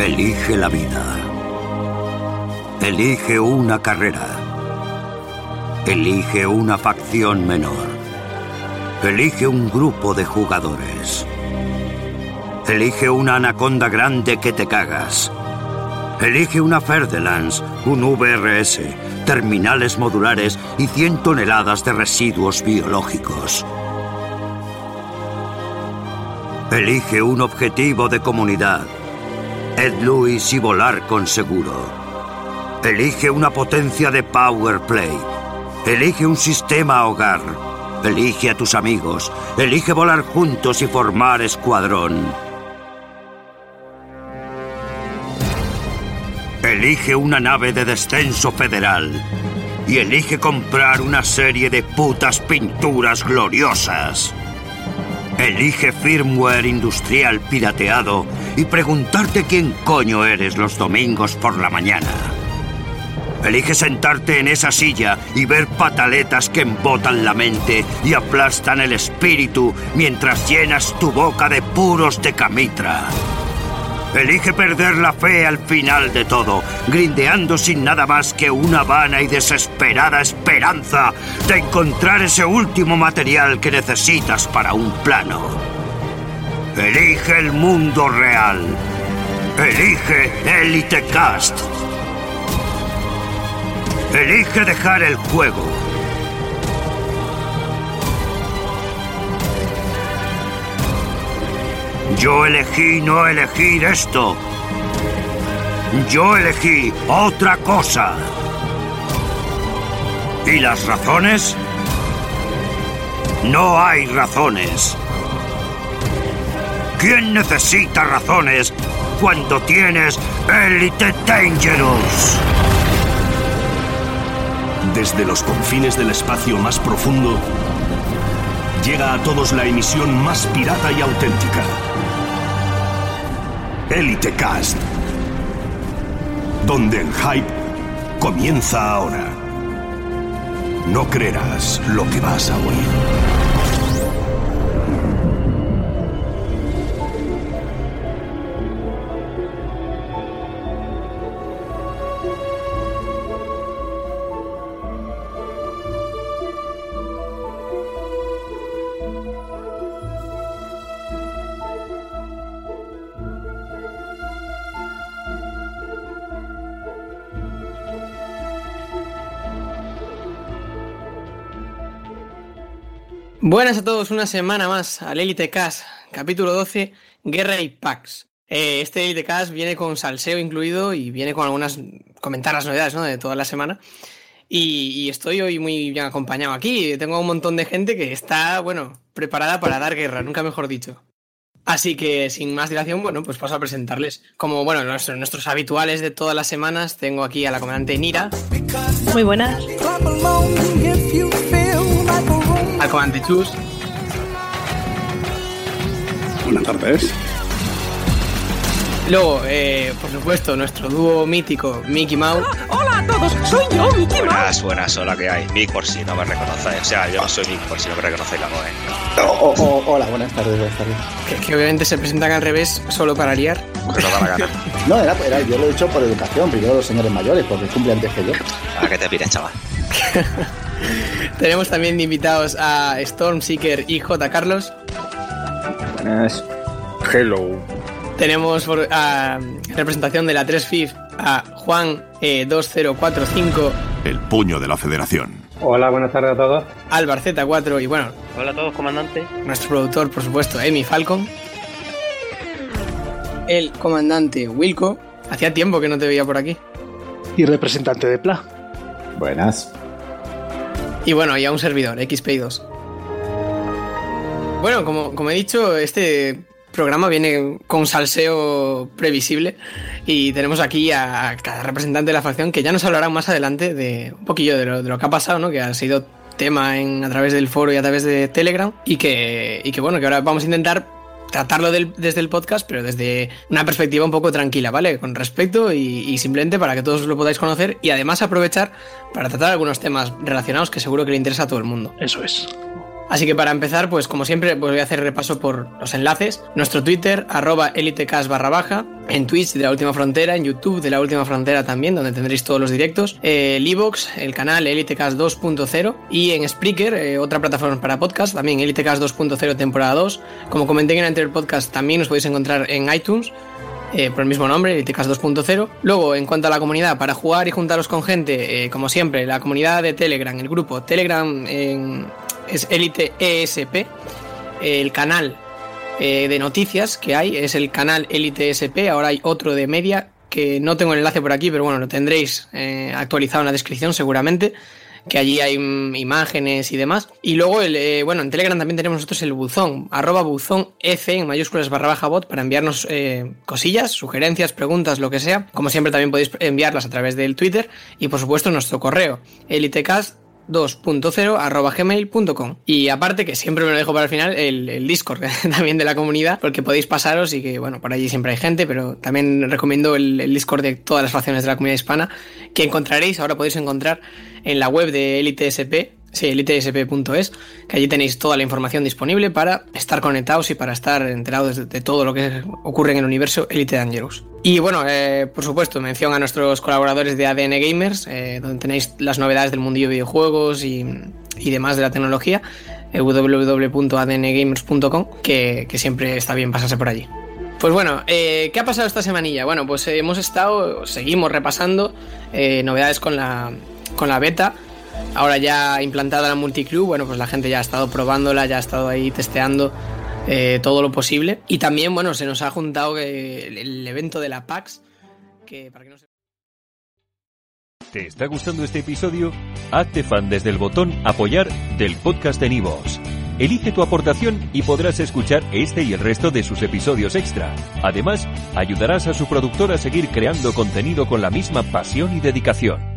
Elige la vida. Elige una carrera. Elige una facción menor. Elige un grupo de jugadores. Elige una anaconda grande que te cagas. Elige una Ferdelans, un VRS, terminales modulares y 100 toneladas de residuos biológicos. Elige un objetivo de comunidad Ed Lewis y volar con seguro. Elige una potencia de Power Play. Elige un sistema hogar. Elige a tus amigos. Elige volar juntos y formar escuadrón. Elige una nave de descenso federal. Y elige comprar una serie de putas pinturas gloriosas. Elige firmware industrial pirateado y preguntarte quién coño eres los domingos por la mañana. Elige sentarte en esa silla y ver pataletas que embotan la mente y aplastan el espíritu mientras llenas tu boca de puros de camitra. Elige perder la fe al final de todo, grindeando sin nada más que una vana y desesperada esperanza de encontrar ese último material que necesitas para un plano. Elige el mundo real. Elige Elite Cast. Elige dejar el juego. Yo elegí no elegir esto. Yo elegí otra cosa. ¿Y las razones? No hay razones. ¿Quién necesita razones cuando tienes Elite Dangerous? Desde los confines del espacio más profundo, llega a todos la emisión más pirata y auténtica. Elite Cast. Donde el hype comienza ahora. No creerás lo que vas a oír. Buenas a todos, una semana más al Elite Cast, capítulo 12, Guerra y Pax. Eh, este Elite Cast viene con salseo incluido y viene con algunas comentar las novedades ¿no? de toda la semana. Y, y, estoy hoy muy bien acompañado aquí. Tengo un montón de gente que está, bueno, preparada para dar guerra, nunca mejor dicho. Así que sin más dilación, bueno, pues paso a presentarles. Como, bueno, nuestros, nuestros habituales de todas las semanas, tengo aquí a la comandante Nira. Muy buenas. Al comandante Chus. Buenas tardes. Luego, eh, por supuesto, nuestro dúo mítico, Mickey Mouse. Hola a todos, soy yo, Mickey Mouse. Buenas, buenas, hola que hay. Mick por si no me reconocéis. O sea, yo no soy Mick por si no me reconocéis la voz. ¿eh? Oh, oh, oh, hola, buenas tardes, buenas tardes. Que, que, obviamente se presentan al revés solo para liar. Porque no da la gana. no, era, era, yo lo he hecho por educación, primero los señores mayores, porque cumple antes que yo. ¿A qué te pires, chaval? Tenemos también invitados a Stormseeker y J. Carlos. Buenas. Hello. Tenemos por a representación de la 3FIF a Juan eh, 2045. El puño de la federación. Hola, buenas tardes a todos. Álvar Z4 y bueno. Hola a todos, comandante. Nuestro productor, por supuesto, Emi Falcon. El comandante Wilco. Hacía tiempo que no te veía por aquí. Y representante de PLA. Buenas. Y bueno, y a un servidor, XP2. Bueno, como, como he dicho, este programa viene con salseo previsible y tenemos aquí a cada representante de la facción que ya nos hablará más adelante de un poquillo de lo, de lo que ha pasado, ¿no? que ha sido tema en, a través del foro y a través de Telegram y que, y que bueno, que ahora vamos a intentar tratarlo del, desde el podcast, pero desde una perspectiva un poco tranquila, ¿vale? Con respeto y, y, simplemente para que todos lo podáis conocer y además aprovechar para tratar algunos temas relacionados que seguro que le interesa a todo el mundo. Eso es. Así que para empezar, pues como siempre, pues voy a hacer repaso por los enlaces. Nuestro Twitter, arroba elitecast barra baja. En Twitch de la Última Frontera, en YouTube de la Última Frontera también, donde tendréis todos los directos. Eh, el Evox, el canal Elitecast 2.0. Y en Spreaker, eh, otra plataforma para podcast, también Elitecast 2.0 temporada 2. Como comenté en el anterior podcast, también os podéis encontrar en iTunes. Eh, por el mismo nombre, Elitecast 2.0. Luego, en cuanto a la comunidad, para jugar y juntaros con gente, eh, como siempre, la comunidad de Telegram, el grupo Telegram es Elite ESP. El canal eh, de noticias que hay es el canal Elite ESP. Ahora hay otro de media que no tengo el enlace por aquí, pero bueno, lo tendréis actualizado en la descripción seguramente. Que allí hay mm, imágenes y demás. Y luego, el, eh, bueno, en Telegram también tenemos nosotros el buzón, arroba buzón F en mayúsculas barra baja bot para enviarnos eh, cosillas, sugerencias, preguntas, lo que sea. Como siempre, también podéis enviarlas a través del Twitter y, por supuesto, nuestro correo, elitecast 2.0 arroba gmail.com y aparte que siempre me lo dejo para el final el, Discord también de la comunidad porque podéis pasaros y que bueno por allí siempre hay gente pero también recomiendo el, Discord de todas las facciones de la comunidad hispana que encontraréis ahora podéis encontrar en la web de EliteSP Sí, elitesp.es, que allí tenéis toda la información disponible para estar conectados y para estar enterados de, de todo lo que ocurre en el universo Elite Dangerous. Y bueno, eh, por supuesto, mención a nuestros colaboradores de ADN Gamers, eh, donde tenéis las novedades del mundillo de videojuegos y, y demás de la tecnología, eh, www.adngamers.com, que, que siempre está bien pasarse por allí. Pues bueno, eh, ¿qué ha pasado esta semanilla? Bueno, pues hemos estado, seguimos repasando novedades con la, con la beta. Ahora ya implantada la multiclub, bueno, pues la gente ya ha estado probándola, ya ha estado ahí testeando eh, todo lo posible. Y también, bueno, se nos ha juntado el, evento de la PAX, que para que no se... ¿Te está gustando este episodio? Hazte fan desde el botón apoyar del podcast de Nivos. Elige tu aportación y podrás escuchar este y el resto de sus episodios extra. Además, ayudarás a su productor a seguir creando contenido con la misma pasión y dedicación.